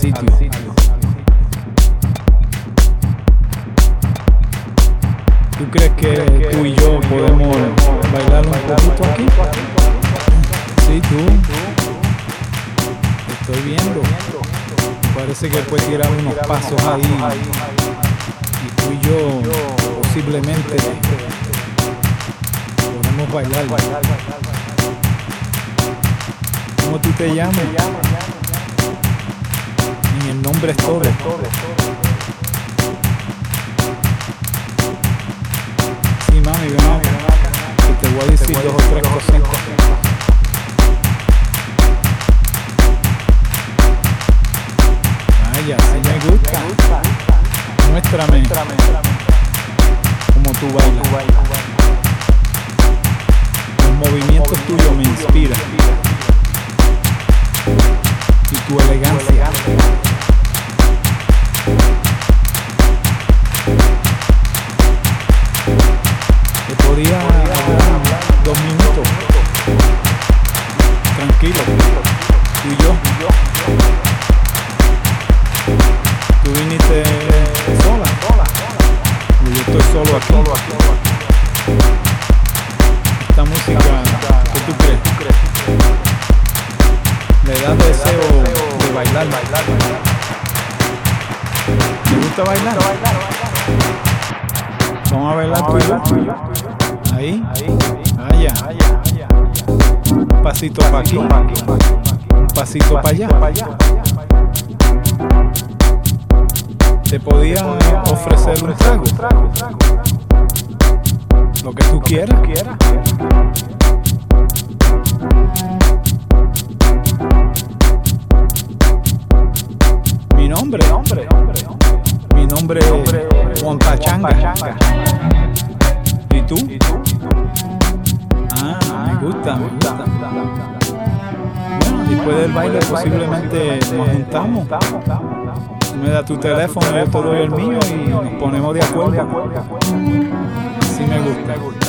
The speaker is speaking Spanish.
¿Tú crees que tú y yo podemos bailar un poquito aquí? Sí, tú. Estoy viendo. Parece que puedes tirar unos pasos ahí. Y tú y yo posiblemente podemos bailar. ¿Cómo tú te llamas? Nombre es todo. Sí, mami, ven que te voy a decir dos o tres cositas. Vaya, sí me gusta. Muéstrame cómo tú bailas. Los movimientos tuyos me inspiran. Y tu elegancia. Te Te podía ofrecer un trago, lo que tú quieras. Mi nombre, mi nombre es Juan Pachanga. ¿Y tú? Ah, me gusta, me gusta. Bueno, después del baile posiblemente nos juntamos. Me das tu teléfono, yo te doy el mío y nos ponemos de acuerdo. Así me gusta.